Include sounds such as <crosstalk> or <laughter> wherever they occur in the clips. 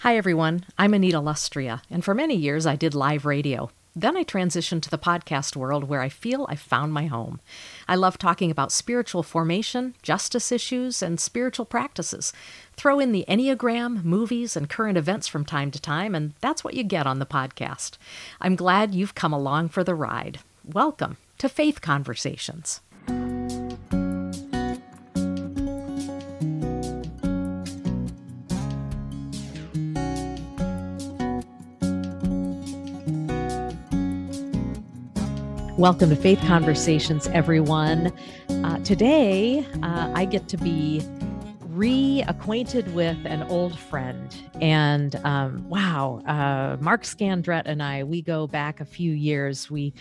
Hi, everyone. I'm Anita Lustrea, and for many years I did live radio. Then I transitioned to the podcast world where I feel I found my home. I love talking about spiritual formation, justice issues, and spiritual practices. Throw in the Enneagram, movies, and current events from time to time, and that's what you get on the podcast. I'm glad you've come along for the ride. Welcome to Faith Conversations. Welcome to Faith Conversations, everyone. Uh, today, uh, I get to be reacquainted with an old friend. And um, wow, uh, Mark Scandrette and I, we go back a few years. We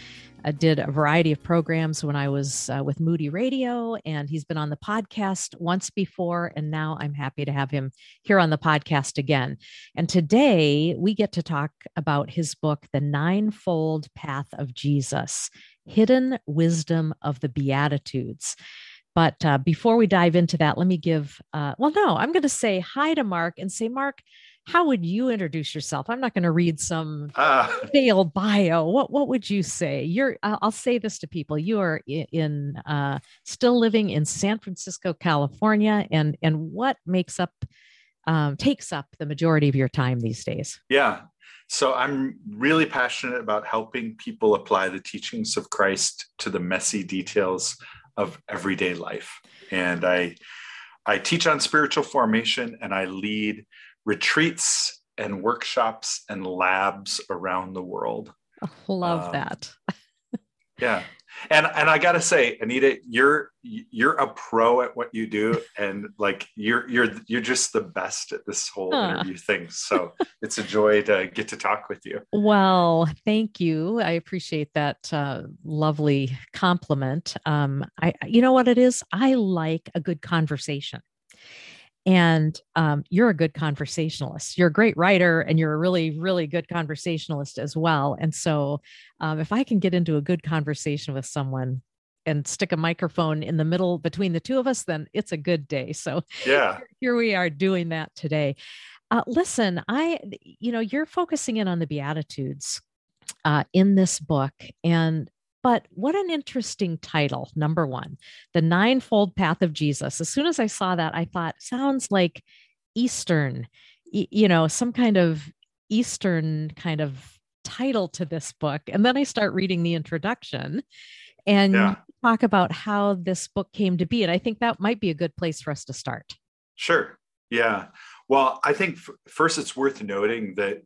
uh, did a variety of programs when I was uh, with Moody Radio, and he's been on the podcast once before. And now I'm happy to have him here on the podcast again. And today we get to talk about his book, The Ninefold Path of Jesus hidden wisdom of the Beatitudes. But uh, before we dive into that, let me give, uh, well, no, I'm going to say hi to Mark and say, Mark, how would you introduce yourself? I'm not going to read some uh, failed bio. What what would you say? You're. I'll say this to people. You are in, uh, still living in San Francisco, California, and and what makes up um, takes up the majority of your time these days? Yeah, so I'm really passionate about helping people apply the teachings of Christ to the messy details of everyday life. And I I teach on spiritual formation and I lead retreats and workshops and labs around the world. Oh, love um, that. <laughs> yeah and and I gotta say, Anita, you're you're a pro at what you do, and like you're you're you're just the best at this whole huh. interview thing. So it's a joy to get to talk with you. Well, thank you. I appreciate that uh, lovely compliment. Um, I you know what it is. I like a good conversation and um, you're a good conversationalist. You're a great writer and you're a really really good conversationalist as well. And so um, if i can get into a good conversation with someone and stick a microphone in the middle between the two of us then it's a good day. So yeah. here we are doing that today. Uh, listen i you know you're focusing in on the beatitudes uh, in this book. And but what an interesting title, number one, The Ninefold Path of Jesus. As soon as I saw that, I thought, sounds like Eastern, you know, some kind of Eastern kind of title to this book. And then I start reading the introduction and yeah. talk about how this book came to be. And I think that might be a good place for us to start. Sure. Yeah. Well, I think f- first it's worth noting that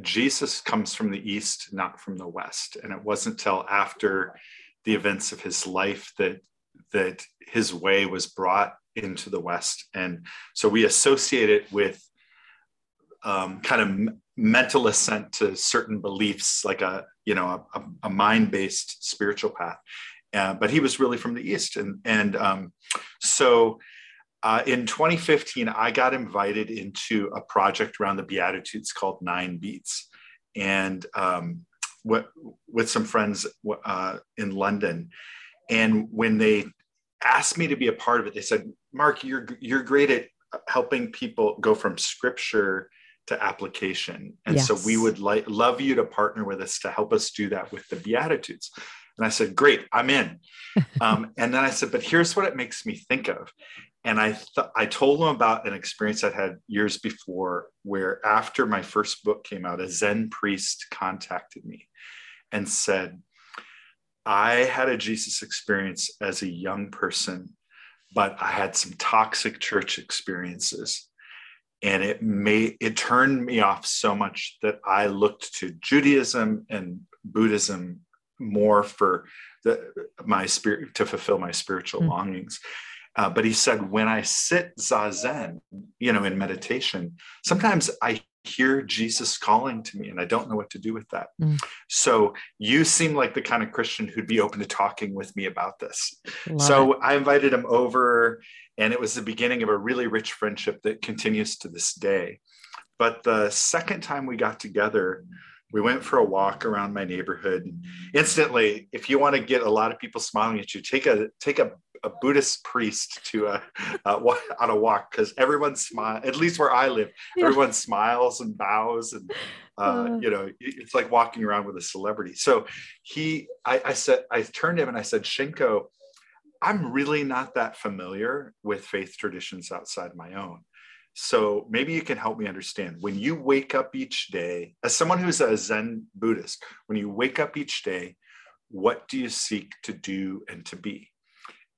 Jesus comes from the East, not from the West. And it wasn't till after the events of his life that that his way was brought into the West. And so we associate it with um, kind of mental assent to certain beliefs, like a you know a, a mind-based spiritual path. Uh, but he was really from the East, and and um, so uh, in 2015, I got invited into a project around the Beatitudes called Nine Beats, and um, with, with some friends uh, in London. And when they asked me to be a part of it, they said, "Mark, you're you're great at helping people go from scripture to application, and yes. so we would like love you to partner with us to help us do that with the Beatitudes." And I said, "Great, I'm in." <laughs> um, and then I said, "But here's what it makes me think of." And I th- I told him about an experience I'd had years before, where after my first book came out, a Zen priest contacted me and said, "I had a Jesus experience as a young person, but I had some toxic church experiences." And it made it turned me off so much that I looked to Judaism and Buddhism more for the, my spirit to fulfill my spiritual mm-hmm. longings. Uh, but he said, when I sit zazen, you know, in meditation, sometimes I hear Jesus calling to me and I don't know what to do with that. Mm. So you seem like the kind of Christian who'd be open to talking with me about this. Love so it. I invited him over and it was the beginning of a really rich friendship that continues to this day. But the second time we got together, we went for a walk around my neighborhood. And instantly, if you want to get a lot of people smiling at you, take a take a, a Buddhist priest to a, uh, on a walk because everyone smile. At least where I live, yeah. everyone smiles and bows, and uh, uh, you know, it's like walking around with a celebrity. So he, I, I said, I turned to him and I said, Shinko, I'm really not that familiar with faith traditions outside my own. So maybe you can help me understand when you wake up each day, as someone who's a Zen Buddhist, when you wake up each day, what do you seek to do and to be?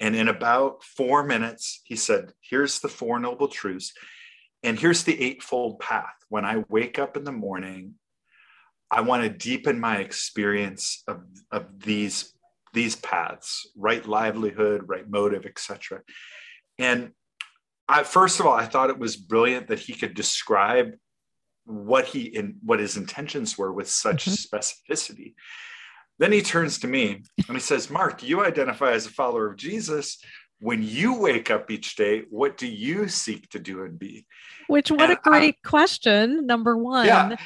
And in about four minutes, he said, Here's the Four Noble Truths, and here's the Eightfold Path. When I wake up in the morning, I want to deepen my experience of, of these, these paths, right livelihood, right motive, etc. And I, first of all, I thought it was brilliant that he could describe what he in what his intentions were with such mm-hmm. specificity. Then he turns to me and he says, Mark, you identify as a follower of Jesus. When you wake up each day, what do you seek to do and be? Which, what and a great I, question. Number one. Yeah.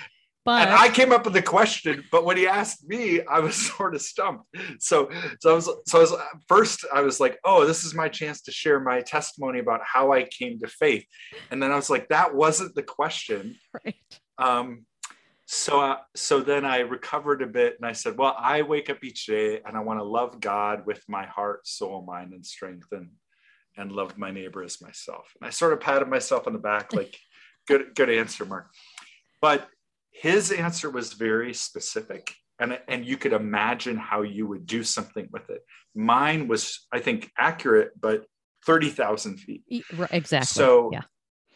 But and I came up with the question, but when he asked me, I was <laughs> sort of stumped. So, so I was, so I was first, I was like, "Oh, this is my chance to share my testimony about how I came to faith," and then I was like, "That wasn't the question." <laughs> Right. Um, so, uh, so then I recovered a bit, and I said, "Well, I wake up each day, and I want to love God with my heart, soul, mind, and strength, and and love my neighbor as myself." And I sort of patted myself on the back, like, "Good, good answer, Mark." But his answer was very specific and, and you could imagine how you would do something with it. Mine was, I think, accurate, but 30,000 feet. Exactly. So yeah.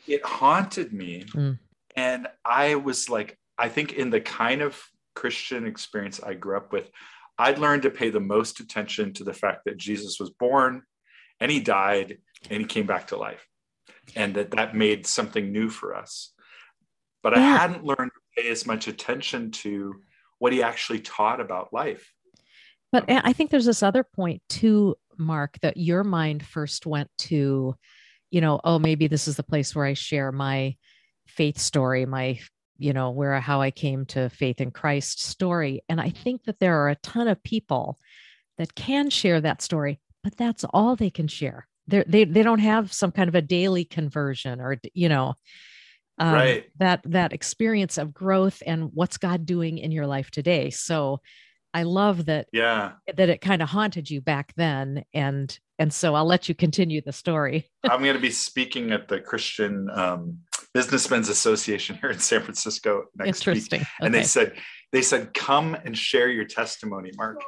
it haunted me. Mm. And I was like, I think in the kind of Christian experience I grew up with, I'd learned to pay the most attention to the fact that Jesus was born and he died and he came back to life. And that that made something new for us. But yeah. I hadn't learned pay as much attention to what he actually taught about life. But I think there's this other point too, Mark, that your mind first went to, you know, oh, maybe this is the place where I share my faith story, my, you know, where how I came to faith in Christ story. And I think that there are a ton of people that can share that story, but that's all they can share. They're, they they don't have some kind of a daily conversion or you know um, right. that that experience of growth and what's God doing in your life today. So I love that yeah that it kind of haunted you back then and and so I'll let you continue the story. <laughs> I'm going to be speaking at the Christian um, Businessmen's Association here in San Francisco next Interesting. week, and they said they said come and share your testimony, Mark.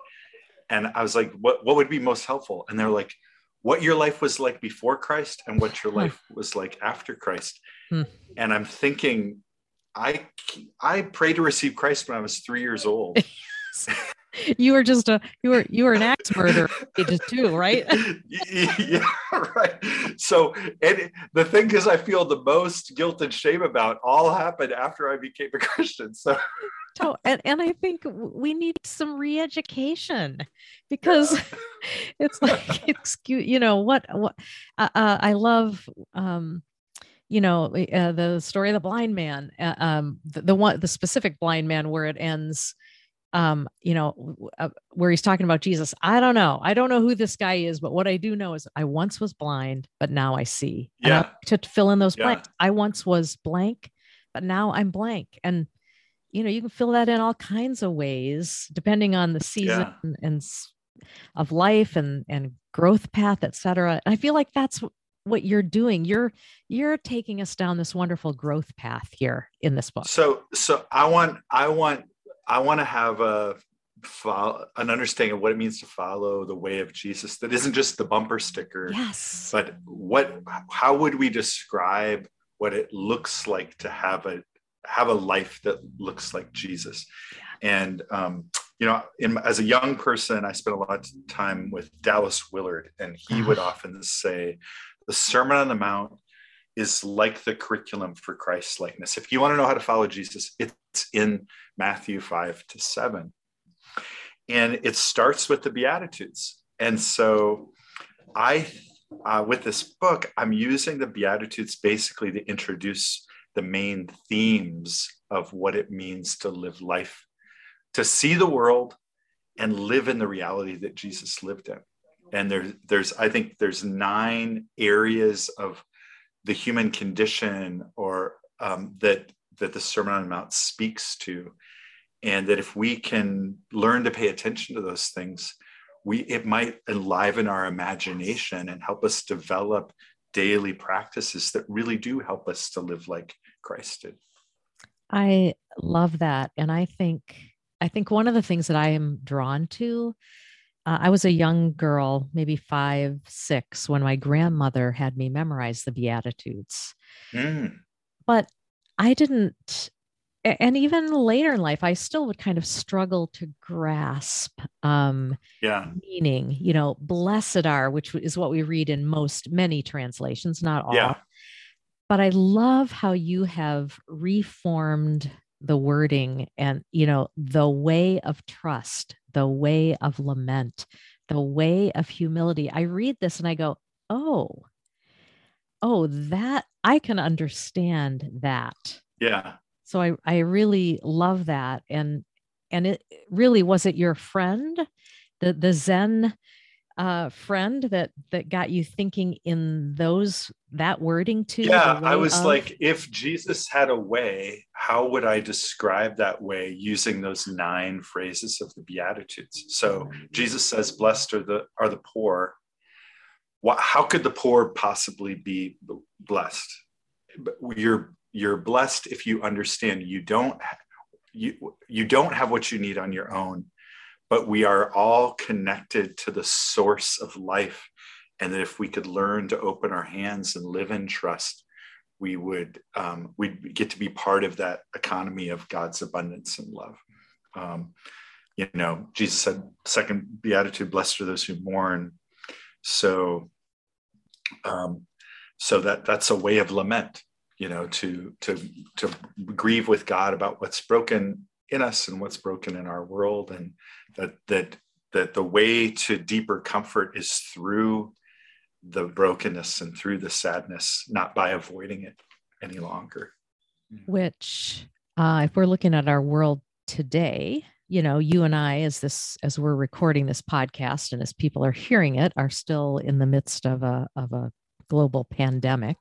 And I was like, what what would be most helpful? And they're like, what your life was like before Christ and what your life was like after Christ. Hmm. And I'm thinking, I I prayed to receive Christ when I was three years old. <laughs> you were just a you were you were an axe murderer ages too, right? <laughs> yeah, right. So and the thing is I feel the most guilt and shame about all happened after I became a Christian. So and, and I think we need some re-education because <laughs> it's like <laughs> excuse you know what what uh, uh, I love um you know uh, the story of the blind man uh, um the, the, one the specific blind man where it ends um you know uh, where he's talking about jesus. I don't know. I don't know who this guy is but what i do know is i once was blind but now i see. Yeah. to fill in those blanks. I once was blank but now i'm blank. And you know you can fill that in all kinds of ways depending on the season yeah. and, of life and and growth path etc and i feel like that's what you're doing. You're you're taking us down this wonderful growth path here in this book. So so i want i want i want to have a follow, an understanding of what it means to follow the way of jesus that isn't just the bumper sticker yes. but what how would we describe what it looks like to have a have a life that looks like jesus yeah. and um you know, in, as a young person, I spent a lot of time with Dallas Willard, and he would often say, the Sermon on the Mount is like the curriculum for Christ's likeness. If you want to know how to follow Jesus, it's in Matthew 5 to 7. And it starts with the Beatitudes. And so I, uh, with this book, I'm using the Beatitudes basically to introduce the main themes of what it means to live life to see the world and live in the reality that Jesus lived in. And there's there's I think there's nine areas of the human condition or um, that that the Sermon on the Mount speaks to, and that if we can learn to pay attention to those things, we it might enliven our imagination and help us develop daily practices that really do help us to live like Christ did. I love that, and I think I think one of the things that I am drawn to. Uh, I was a young girl, maybe five, six, when my grandmother had me memorize the Beatitudes. Mm. But I didn't and even later in life i still would kind of struggle to grasp um yeah meaning you know blessed are which is what we read in most many translations not all yeah. But i love how you have reformed the wording and you know the way of trust the way of lament the way of humility. I read this and i go oh oh that i can understand that. Yeah. So I, I really love that. And and it really was it your friend, the the Zen uh, friend that that got you thinking in those that wording too? Yeah, I was of... like, if Jesus had a way, how would I describe that way using those nine phrases of the Beatitudes? So Jesus says, "Blessed are the are the poor." What, how could the poor possibly be blessed? You're you're blessed if you understand you don't you you don't have what you need on your own but we are all connected to the source of life. And that if we could learn to open our hands and live in trust we would um, we'd get to be part of that economy of god's abundance and love. Um, you know jesus said second beatitude blessed are those who mourn. So um, so that that's a way of lament you know to to to grieve with god about what's broken in us and what's broken in our world and that that that the way to deeper comfort is through the brokenness and through the sadness not by avoiding it any longer. Which uh, if we're looking at our world today you know you and i as this as we're recording this podcast and as people are hearing it are still in the midst of a of a global pandemic.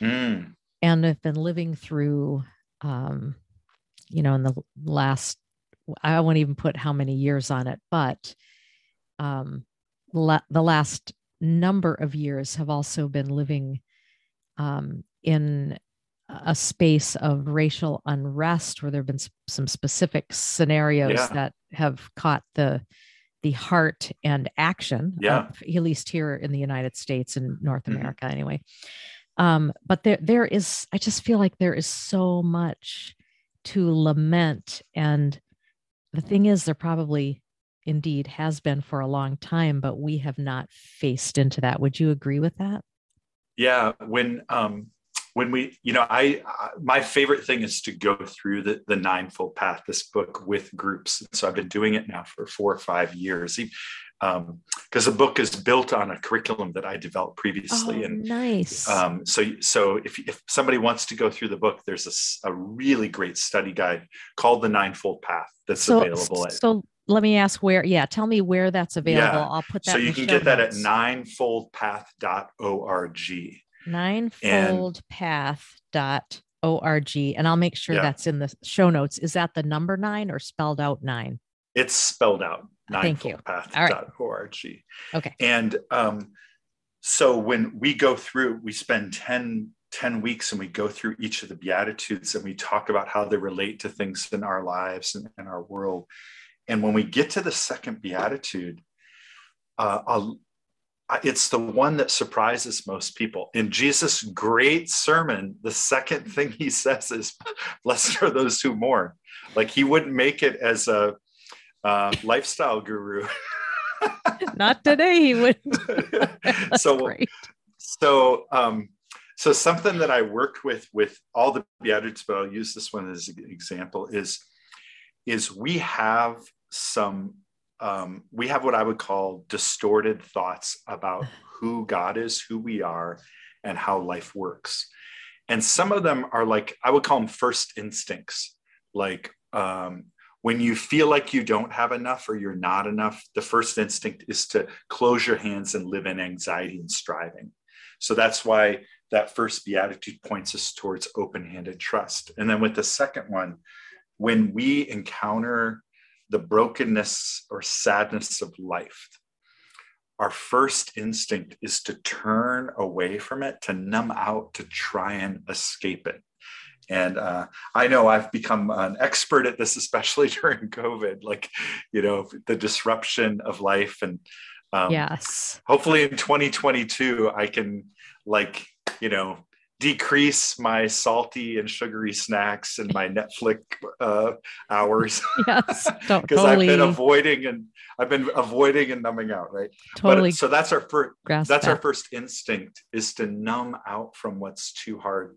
Mm. And have been living through um, you know in the last i won't even put how many years on it but um, la- the last number of years have also been living um, in a space of racial unrest where there have been some specific scenarios yeah. that have caught the the heart and action yeah. of, at least here in the united states and north mm-hmm. america anyway um, but there there is i just feel like there is so much to lament. And the thing is there probably indeed has been for a long time but we have not faced into that. Would you agree with that? Yeah when um when we you know i my favorite thing is to go through the the ninefold path this book with groups. So i've been doing it now for four or five years because um, the book is built on a curriculum that I developed previously. Oh, and nice. Um, so, so if, if somebody wants to go through the book, there's a, a really great study guide called the Ninefold Path that's so, available. At, so let me ask where, yeah, tell me where that's available. Yeah. I'll put that. So you can get that at ninefoldpath.org. Ninefoldpath.org. And I'll make sure yeah. that's in the show notes. Is that the number nine or spelled out nine? It's spelled out ninefoldpath.org. Okay. And um, so when we go through, we spend 10, 10 weeks and we go through each of the Beatitudes and we talk about how they relate to things in our lives and, and our world. And when we get to the second Beatitude, uh, it's the one that surprises most people. In Jesus' great sermon, the second thing he <laughs> says is, Blessed are those who mourn. Like he wouldn't make it as a uh, lifestyle guru. <laughs> Not today, he wouldn't. <laughs> so, great. so, um, so something that I worked with with all the beatitudes, but I'll use this one as an example is is we have some um, we have what I would call distorted thoughts about who God is, who we are, and how life works. And some of them are like I would call them first instincts, like um, when you feel like you don't have enough or you're not enough, the first instinct is to close your hands and live in anxiety and striving. So that's why that first beatitude points us towards open handed trust. And then with the second one, when we encounter the brokenness or sadness of life, our first instinct is to turn away from it, to numb out, to try and escape it. And uh, I know I've become an expert at this, <laughs> especially during COVID, like, you know, the disruption of life. And um, yes, hopefully in 2022, I can, like, you know, decrease my salty and sugary snacks and my Netflix uh, hours. <laughs> yes, <laughs> because totally. I've been avoiding and I've been avoiding and numbing out. Right. Totally. But, so that's our first. That's that. our first instinct is to numb out from what's too hard,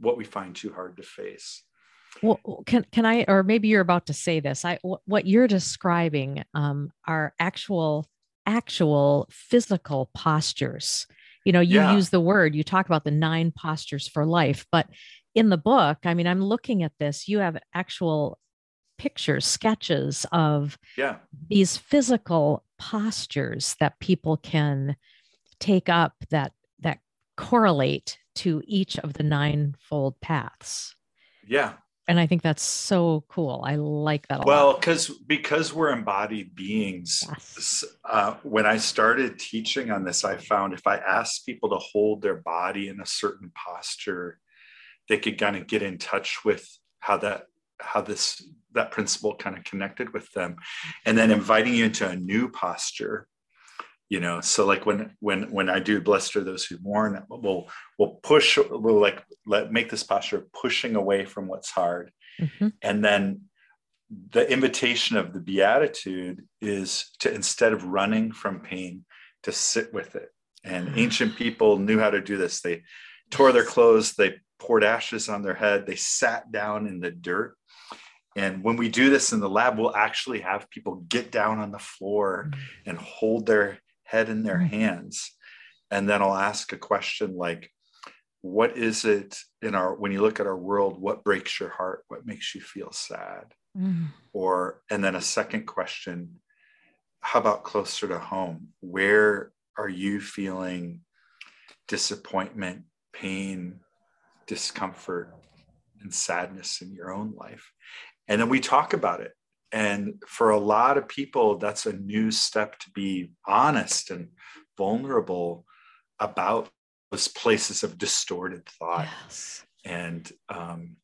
what we find too hard to face. Well, can can I, or maybe you're about to say this? I what you're describing um, are actual actual physical postures you know you yeah. use the word you talk about the nine postures for life but in the book i mean i'm looking at this you have actual pictures sketches of yeah these physical postures that people can take up that that correlate to each of the ninefold paths yeah and i think that's so cool i like that a lot. well because because we're embodied beings yes. uh, when i started teaching on this i found if i asked people to hold their body in a certain posture they could kind of get in touch with how that how this that principle kind of connected with them and then inviting you into a new posture you know so like when when when i do blessed are those who mourn we'll we'll push we'll like let make this posture pushing away from what's hard mm-hmm. and then the invitation of the beatitude is to instead of running from pain to sit with it and mm-hmm. ancient people knew how to do this they tore their clothes they poured ashes on their head they sat down in the dirt and when we do this in the lab we'll actually have people get down on the floor mm-hmm. and hold their head in their hands. And then i'll ask a question like what is it in our when you look at our world what breaks your heart? What makes you feel sad? Mm. or and then a second question how about closer to home? Where are you feeling disappointment pain discomfort and sadness in your own life? And then we talk about it and for a lot of people, that's a new step to be honest and vulnerable about those places of distorted thought. Yes. And um,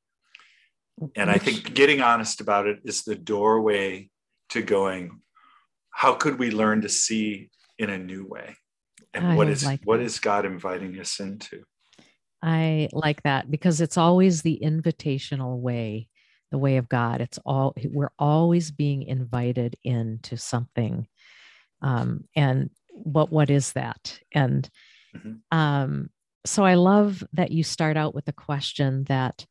and I think getting honest about it is the doorway to going, how could we learn to see in a new way? And I what is like what is God inviting us into? I like that because it's always the invitational way the way of God. It's all we're always being invited into something. Um, and what what is that? And mm-hmm. um, so I love that you start out with a question that,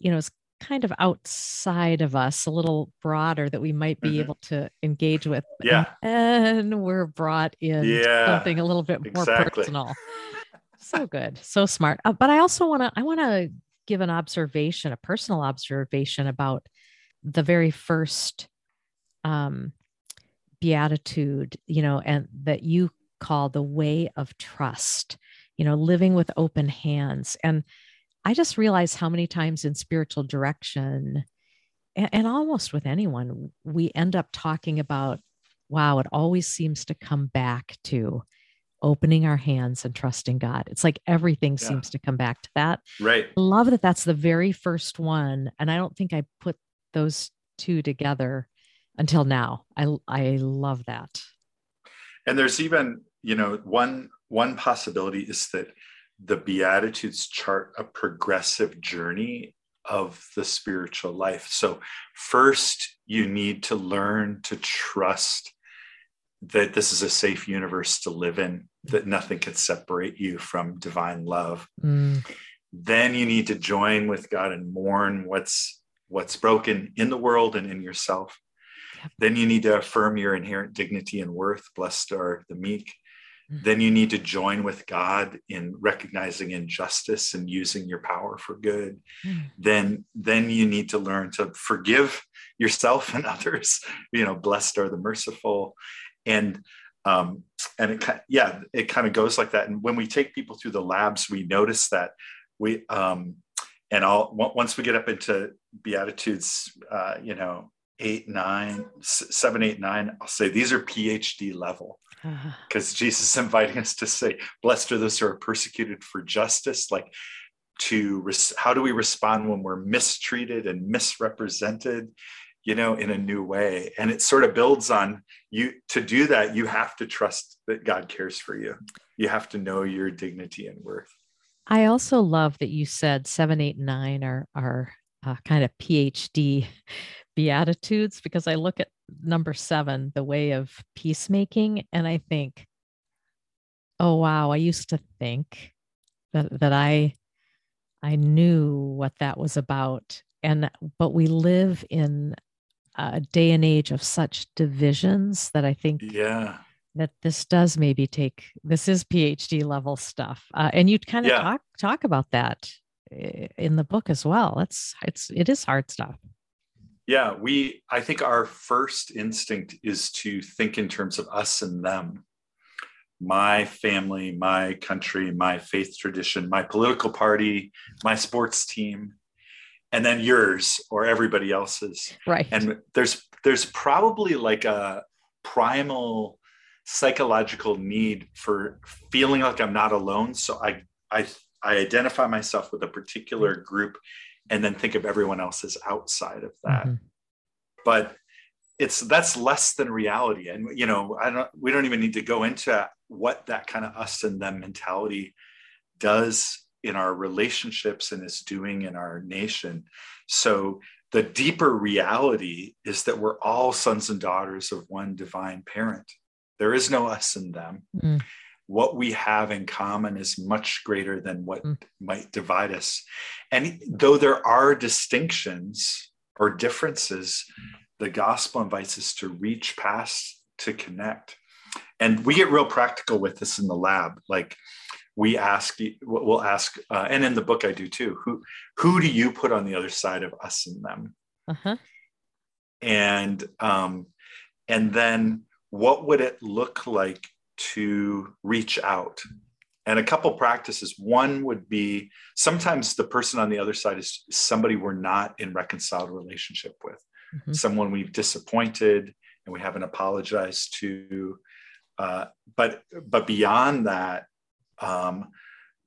you know, is kind of outside of us, a little broader that we might be mm-hmm. able to engage with. Yeah. And we're brought in yeah, something a little bit more exactly. personal. <laughs> so good. So smart. Uh, but I also want to, I want to give an observation, a personal observation about the very first um, beatitude, you know, and that you call the way of trust, you know, living with open hands. And I just realized how many times in spiritual direction, and, and almost with anyone, we end up talking about, wow, it always seems to come back to opening our hands and trusting God. It's like everything yeah. seems to come back to that. Right. I love that that's the very first one. And I don't think I put those two together until now. I I love that. And there's even, you know, one one possibility is that the beatitudes chart a progressive journey of the spiritual life. So first you need to learn to trust that this is a safe universe to live in, that nothing can separate you from divine love. Mm. Then you need to join with God and mourn what's what's broken in the world and in yourself. Yep. Then you need to affirm your inherent dignity and worth. Blessed are the meek. mm-hmm. then you need to join with God in recognizing injustice and using your power for good. Mm-hmm. Then, then you need to learn to forgive yourself and <laughs> others. You know, blessed are the merciful, and um, and it yeah, it kind of goes like that. And when we take people through the labs, we notice that we um, and I'll once we get up into beatitudes, uh, you know, eight, nine, seven, eight, nine, I'll say these are PhD level because uh-huh. Jesus is <laughs> inviting us to say, blessed are those who are persecuted for justice. Like to res- how do we respond when we're mistreated and misrepresented? You know in a new way. And it sort of builds on you to do that you have to trust that god cares for you. You have to know your dignity and worth. I also love that you said seven eight nine are are uh, kind of phd <laughs> beatitudes because i look at number seven the way of peacemaking and i think oh wow i used to think that that i i knew what that was about. And but we live in a day and age of such divisions that i think yeah. that this does maybe take this is phd level stuff. Uh, and you kind of yeah. talk talk about that eh, in the book as well. It's it's it is hard stuff. Yeah we i think our first instinct is to think in terms of us and them. My family my country my faith tradition my political party my sports team and then yours or everybody else's. Right. And there's there's probably like a primal psychological need for feeling like i'm not alone. So i i i identify myself with a particular group and then think of everyone else as outside of that. Mm-hmm. but it's that's less than reality. And you know i don't we don't even need to go into what that kind of us and them mentality does in our relationships and is doing in our nation so the deeper reality is that we're all sons and daughters of one divine parent there is no us and them mm what we have in common is much greater than what mm. might divide us. And though there are distinctions or differences, the gospel invites us to reach past to connect. And we get real practical with this in the lab. Like we ask, we'll ask, uh, and in the book I do too. Who who do you put on the other side of us and them? Uh-huh. And um, and then what would it look like to reach out and a couple practices one would be sometimes the person on the other side is somebody we're not in reconciled relationship with mm-hmm. someone we've disappointed and we haven't apologized to uh, but but beyond that um,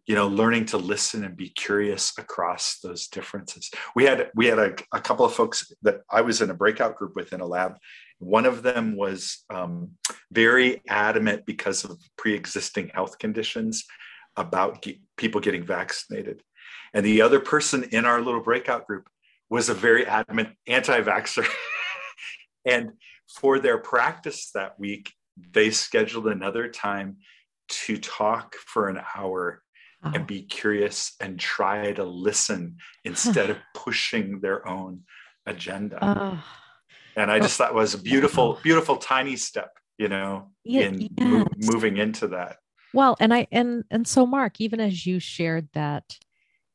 you know learning to listen and be curious across those differences we had we had a, a couple of folks that i was in a breakout group with in a lab one of them was um, very adamant because of pre existing health conditions about ge- people getting vaccinated. And the other person in our little breakout group was a very adamant anti vaxxer. <laughs> and for their practice that week, they scheduled another time to talk for an hour oh. and be curious and try to listen <sighs> instead of pushing their own agenda. Oh and i just thought was a beautiful beautiful tiny step you know yeah, in yes. mo- moving into that well and i and and so mark even as you shared that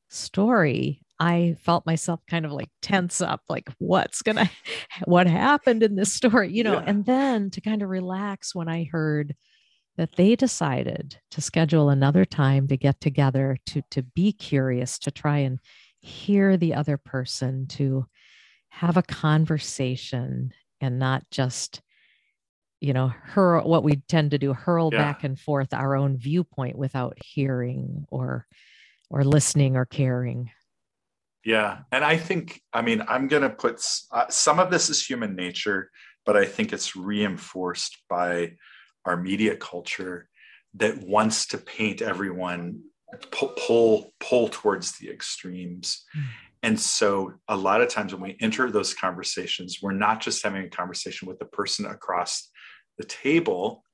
story i felt myself kind of like tense up like what's gonna <laughs> what happened in this story you know yeah. and then to kind of relax when i heard that they decided to schedule another time to get together to to be curious to try and hear the other person to have a conversation and not just you know hurl what we tend to do hurl yeah. back and forth our own viewpoint without hearing or or listening or caring yeah and i think i mean i'm going to put uh, some of this is human nature but i think it's reinforced by our media culture that wants to paint everyone pull pull, pull towards the extremes mm. And so, a lot of times when we enter those conversations, we're not just having a conversation with the person across the table.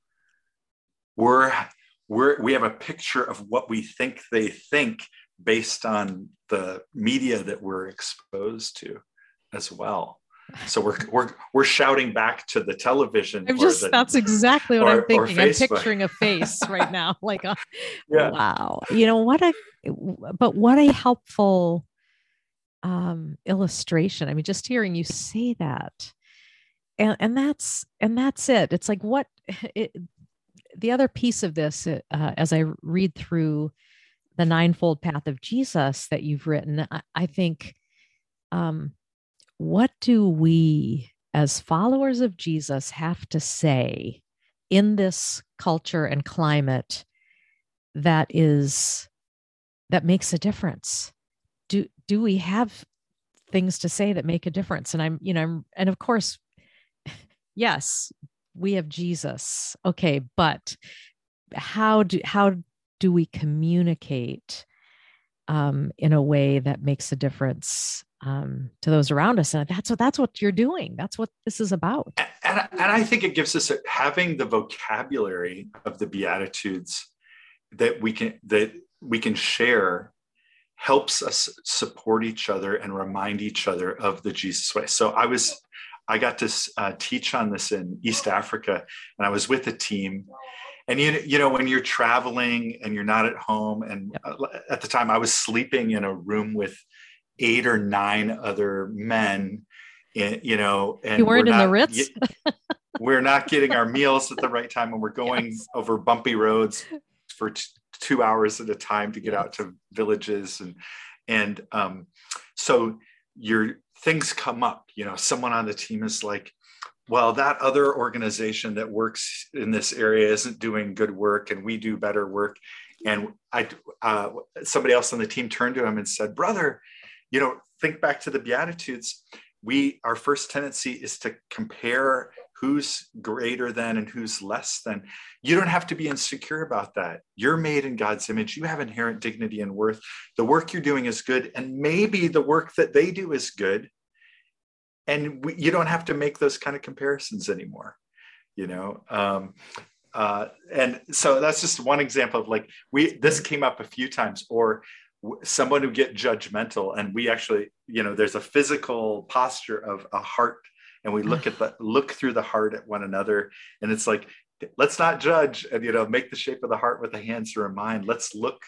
We're, we're we have a picture of what we think they think based on the media that we're exposed to as well. So we're we're we're shouting back to the television. I'm just the, that's exactly what or, I'm thinking. I'm picturing a face <laughs> right now. Like a, yeah. wow. You know what a but what a helpful um illustration. I mean, just hearing you say that. And and that's and that's it. It's like what <laughs> it, the other piece of this uh, as I read through the ninefold path of Jesus that you've written, I, I think um what do we as followers of Jesus have to say in this culture and climate that is that makes a difference? Do do we have things to say that make a difference? And i'm you know I'm, and of course <laughs> yes we have jesus. Okay but how do how do we communicate um, in a way that makes a difference um, to those around us. And that's what that's what you're doing. That's what this is about. And, and I think it gives us a, having the vocabulary of the Beatitudes that we can that we can share helps us support each other and remind each other of the Jesus way. So I was I got to uh, teach on this in East Africa, and I was with a team. And you, you know, when you're traveling and you're not at home, and yep. Uh, at the time I was sleeping in a room with eight or nine other men in, you know and you weren't in not, the ritz we're not getting our meals at the right time and we're going yes. over bumpy roads for t- two hours at a time to get out to villages and and um, so your things come up you know someone on the team is like well that other organization that works in this area isn't doing good work and we do better work and i uh, somebody else on the team turned to him and said brother you know think back to the beatitudes. We our first tendency is to compare who's greater than and who's less than. You don't have to be insecure about that. You're made in god's image. You have inherent dignity and worth. The work you're doing is good and maybe the work that they do is good. And we, you don't have to make those kind of comparisons anymore you know? Um, uh, and so that's just one example of like we this came up a few times or someone who get judgmental and we actually you know there's a physical posture of a heart and we look at the look through the heart at one another and it's like let's not judge and you know make the shape of the heart with the hands or a mind. Let's look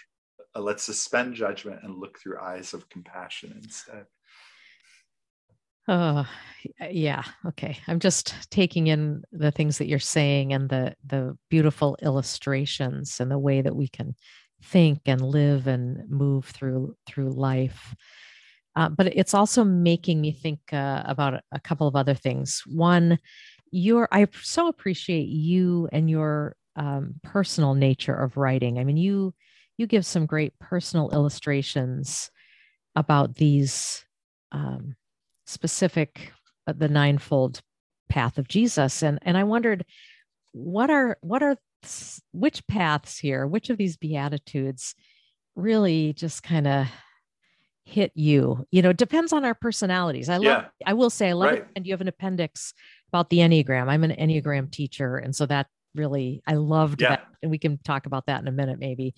uh, let's suspend judgment and look through eyes of compassion instead. Oh yeah okay. I'm just taking in the things that you're saying and the the beautiful illustrations and the way that we can think and live and move through through life. Uh, but it's also making me think uh, about a couple of other things. One, your I so appreciate you and your um, personal nature of writing. I mean, you you give some great personal illustrations about these um, specific uh, the ninefold path of Jesus, and and I wondered what are what are which paths here, which of these beatitudes really just kind of hit you? You know, it depends on our personalities. I love yeah. I will say I love right. it and you have an appendix about the Enneagram. I'm an Enneagram teacher and so that really I loved yeah. that and we can talk about that in a minute maybe.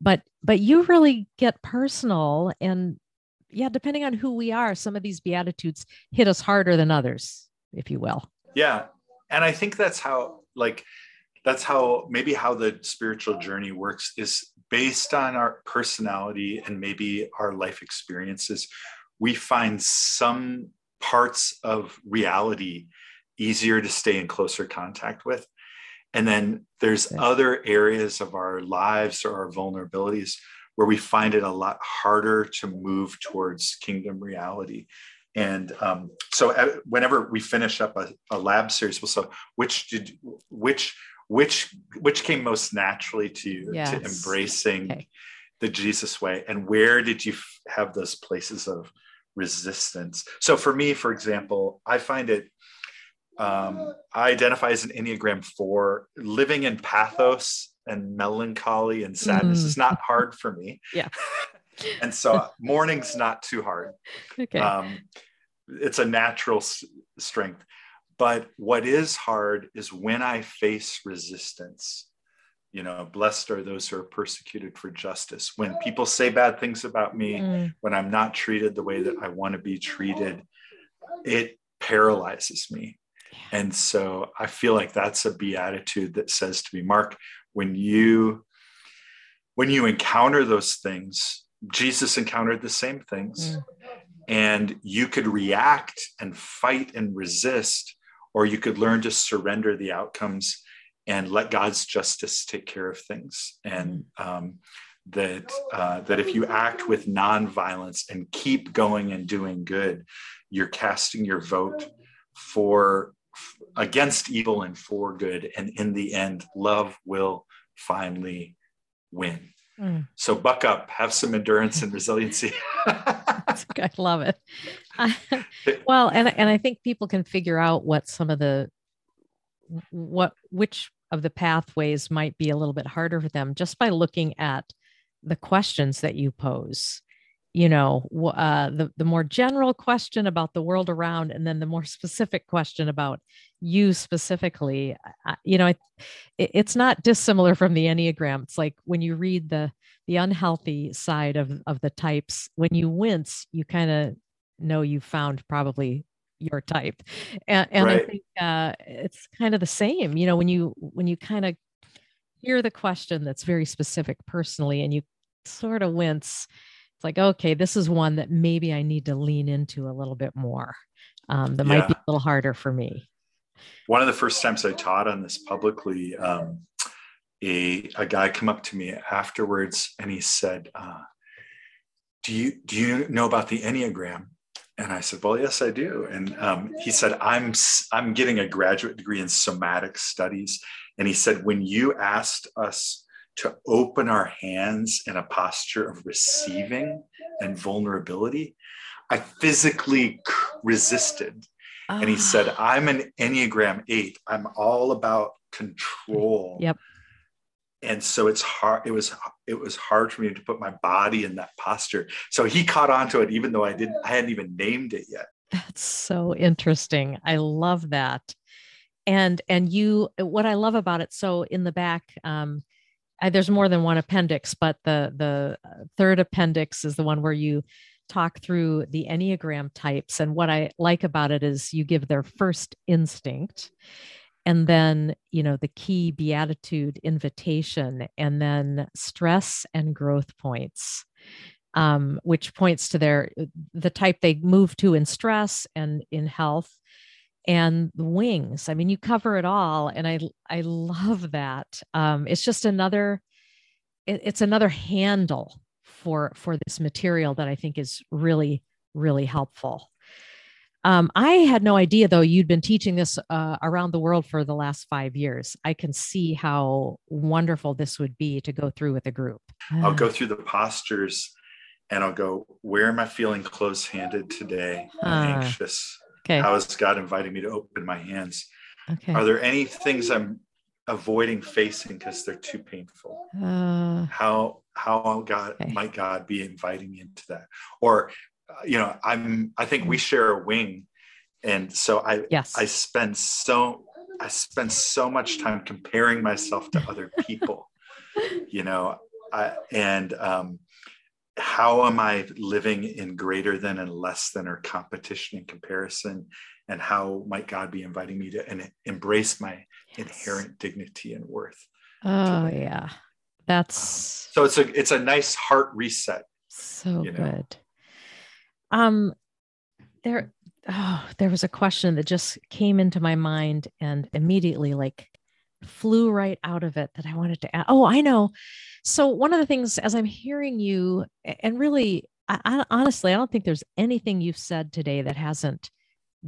But but you really get personal and yeah, depending on who we are, some of these beatitudes hit us harder than others, if you will. Yeah. And I think that's how like that's how maybe how the spiritual journey works is based on our personality and maybe our life experiences we find some parts of reality easier to stay in closer contact with. And then there's other areas of our lives or our vulnerabilities where we find it a lot harder to move towards kingdom reality. And um, so uh, whenever we finish up a, a lab series we'll say which did which which which came most naturally to you yes. to embracing okay. the jesus way? And where did you f- have those places of resistance? So for me for example i find it um, i identify as an enneagram 4 living in pathos and melancholy and sadness mm. is not hard for me. <laughs> Yeah. <laughs> And so mourning's not too hard. <laughs> Okay. Um, it's a natural s- strength but what is hard is when I face resistance. You know, blessed are those who are persecuted for justice. When people say bad things about me, mm. when I'm not treated the way that I want to be treated, it paralyzes me. And so I feel like that's a beatitude that says to me, Mark, when you when you encounter those things, Jesus encountered the same things. Mm. And you could react and fight and resist, or you could learn to surrender the outcomes and let God's justice take care of things. And mm. um, that uh, that if you act with nonviolence and keep going and doing good, you're casting your vote for against evil and for good. And in the end, love will finally win. Mm. So buck up, have some endurance and resiliency. <laughs> I love it. <laughs> well, and and I think people can figure out what some of the what which of the pathways might be a little bit harder for them just by looking at the questions that you pose you know uh, the, the more general question about the world around and then the more <laughs> specific question about you specifically you know it, it's not dissimilar from the enneagram it's like when you read the the unhealthy side of of the types when you wince you kind of know you found probably your type and, and right. i think uh, it's kind of the same you know when you when you kind of hear the question that's very specific personally and you sort of wince it's like okay this is one that maybe i need to lean into a little bit more um, that yeah. might be a little harder for me one of the first times i taught on this publicly um, a, a guy come up to me afterwards and he said uh, do you do you know about the enneagram and I said, "Well, yes, I do." And um, he said, "I'm I'm getting a graduate degree in somatic studies." And he said, "When you asked us to open our hands in a posture of receiving and vulnerability, I physically resisted." And he said, ah. "I'm an Enneagram Eight. I'm all about control." Yep and so it's hard it was it was hard for me to put my body in that posture so he caught on to it even though i didn't i hadn't even named it yet that's so interesting i love that and and you what i love about it so in the back um There's more than one appendix but the the uh, third appendix is the one where you talk through the enneagram types. And what i like about it is you give their first instinct and then you know the key beatitude invitation and then stress and growth points um, which points to their the type they move to in stress and in health and the wings i mean you cover it all and i i love that um, it's just another it, it's another handle for for this material that i think is really really helpful um, I had no idea, though, you'd been teaching this uh, around the world for the last five years. I can see how wonderful this would be to go through with a group. I'll go <sighs> through the postures and I'll go, where am I feeling close handed today? Uh, anxious. Okay. How is God inviting me to open my hands? Okay. Are there any things I'm avoiding facing because they're too painful? Uh, how how God okay. might God be inviting me into that? Or you know, I'm, I think we share a wing. And so I, yes. I spend so, I spend so much time comparing myself to other people, <laughs> you know, I, and, um, how am I living in greater than and less than or competition and comparison? And how might God be inviting me to embrace my yes. inherent dignity and worth? Oh yeah. That's um, so it's a it's a nice heart reset. So you know? good. Um, there, oh, there was a question that just came into my mind and immediately like flew right out of it that I wanted to add. Oh, I know. So one of the things as I'm hearing you, and really, I, I, honestly, I don't think there's anything you've said today that hasn't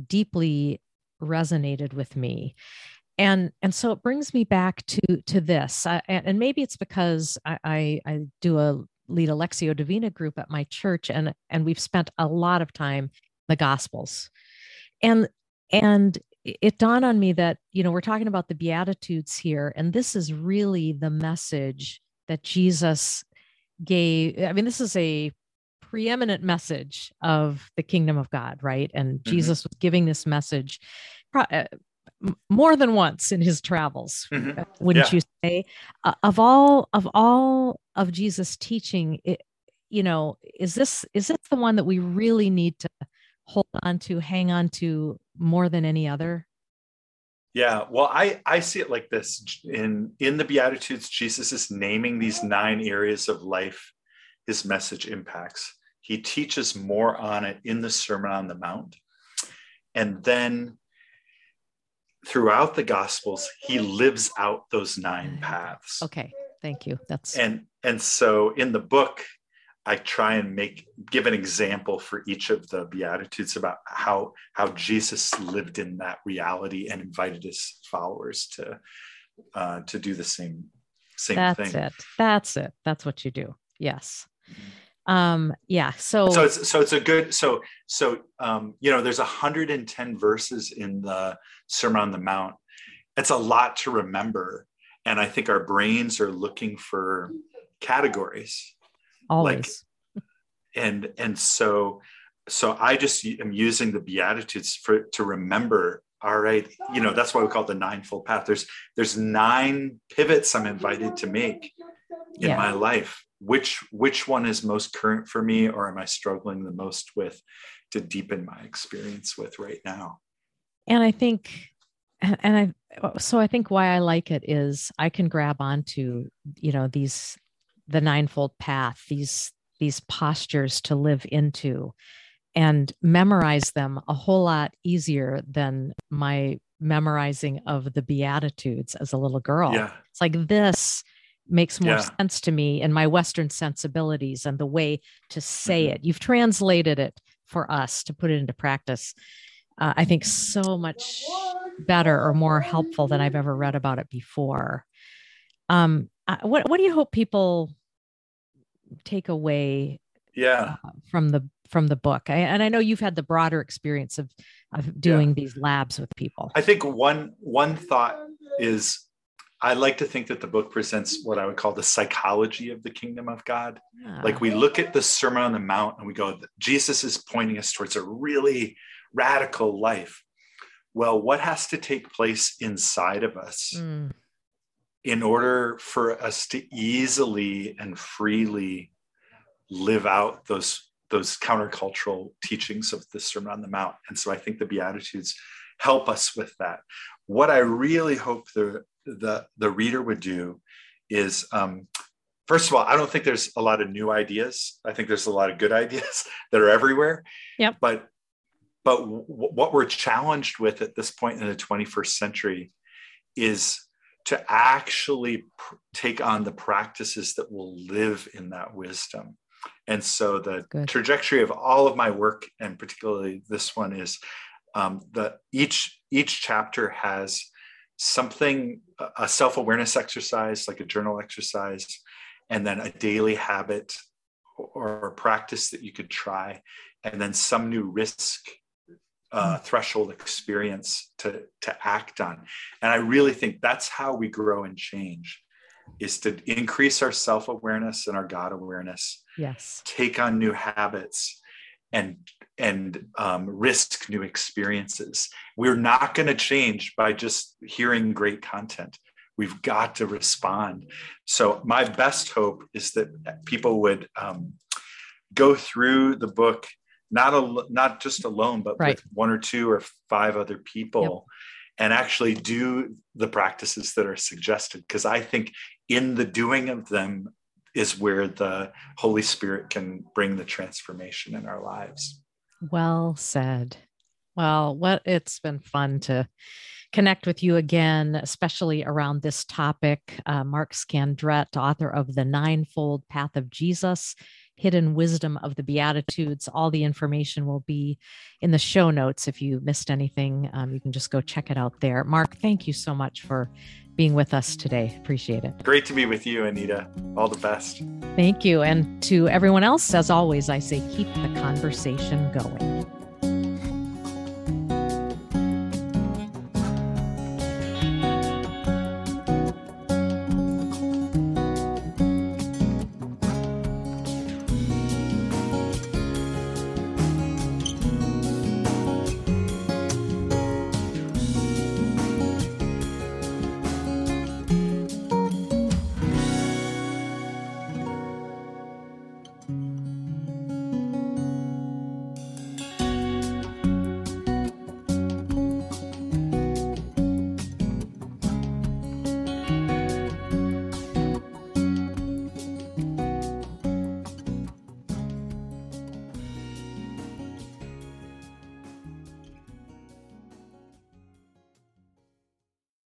deeply resonated with me and and so it brings me back to to this I, and maybe it's because I, I, I do a lead a Lectio Divina group at my church, and and we've spent a lot of time the Gospels, and and it dawned on me that you know we're talking about the Beatitudes here, and this is really the message that Jesus gave. I mean, this is a preeminent message of the kingdom of God, right? And mm-hmm. Jesus was giving this message uh, more than once in his travels mm-hmm. Uh, wouldn't yeah. you say uh, of all of all of jesus teaching it, you know is this is this the one that we really need to hold on to hang on to more than any other? Yeah, well, I I see it like this in in the Beatitudes. Jesus is naming these nine areas of life his message impacts. He teaches more on it in the Sermon on the Mount, and then throughout the Gospels, he lives out those nine paths. Okay, thank you. That's and and so in the book, I try and make give an example for each of the beatitudes about how how Jesus lived in that reality and invited his followers to uh, to do the same same That's thing. That's it. That's it. That's what you do. Yes. Um yeah, so So it's so it's a good so so um you know there's 110 verses in the Sermon on the Mount. It's a lot to remember and I think our brains are looking for categories always. like, and and so so i just am using the beatitudes for to remember all right you know that's why we call it the ninefold path there's there's nine pivots i'm invited to make in Yeah. my life. Which which one is most current for me or am i struggling the most with to deepen my experience with right now? And i think and, and i so i think why i like it is i can grab onto you know these the ninefold path these these postures to live into and memorize them a whole lot easier than my memorizing of the beatitudes as a little girl. Yeah. It's like this makes more Yeah. sense to me in my western sensibilities and the way to say Mhm. it. You've translated it for us to put it into practice. Uh, i think so much better or more helpful than i've ever read about it before. Um uh, what what do you hope people take away yeah. uh, from the from the book? I, and i know you've had the broader experience of of doing these labs with people. I think one one thought is I like to think that the book presents what I would call the psychology of the kingdom of God. Like we look at the Sermon on the Mount and we go, Jesus is pointing us towards a really radical life. Well, what has to take place inside of us Mm, in order for us to easily and freely live out those those countercultural teachings of the Sermon on the Mount. And so I think the Beatitudes help us with that. What I really hope the the, the reader would do is um, first of all, I don't think there's a lot of new ideas. I think there's a lot of good <laughs> ideas that are everywhere. Yep. But but w- what we're challenged with at this point in the 21st century is to actually pr- take on the practices that will live in that wisdom. And so the Good. trajectory of all of my work, and particularly this one, is um, that each each chapter has something a self-awareness exercise like a journal exercise and then a daily habit or practice that you could try and then some new risk uh, threshold experience to to act on. And i really think that's how we grow and change is to increase our self-awareness and our god awareness yes. take on new habits and and um, risk new experiences. We're not going to change by just hearing great content. We've got to respond. So my best hope is that people would um, go through the book not a, not just alone but Right. with one or two or five other people and actually do the practices that are suggested because i think in the doing of them is where the holy spirit can bring the transformation in our lives Well said. Well, what it's been fun to connect with you again, especially around this topic. Uh, Mark Scandrette, author of The Ninefold Path of Jesus, Hidden Wisdom of the Beatitudes. All the information will be in the show notes. If you missed anything, um, you can just go check it out there. Mark, thank you so much for being with us today. Appreciate it. great to be with you anita all the best Thank you. And to everyone else, as always, I say keep the conversation going.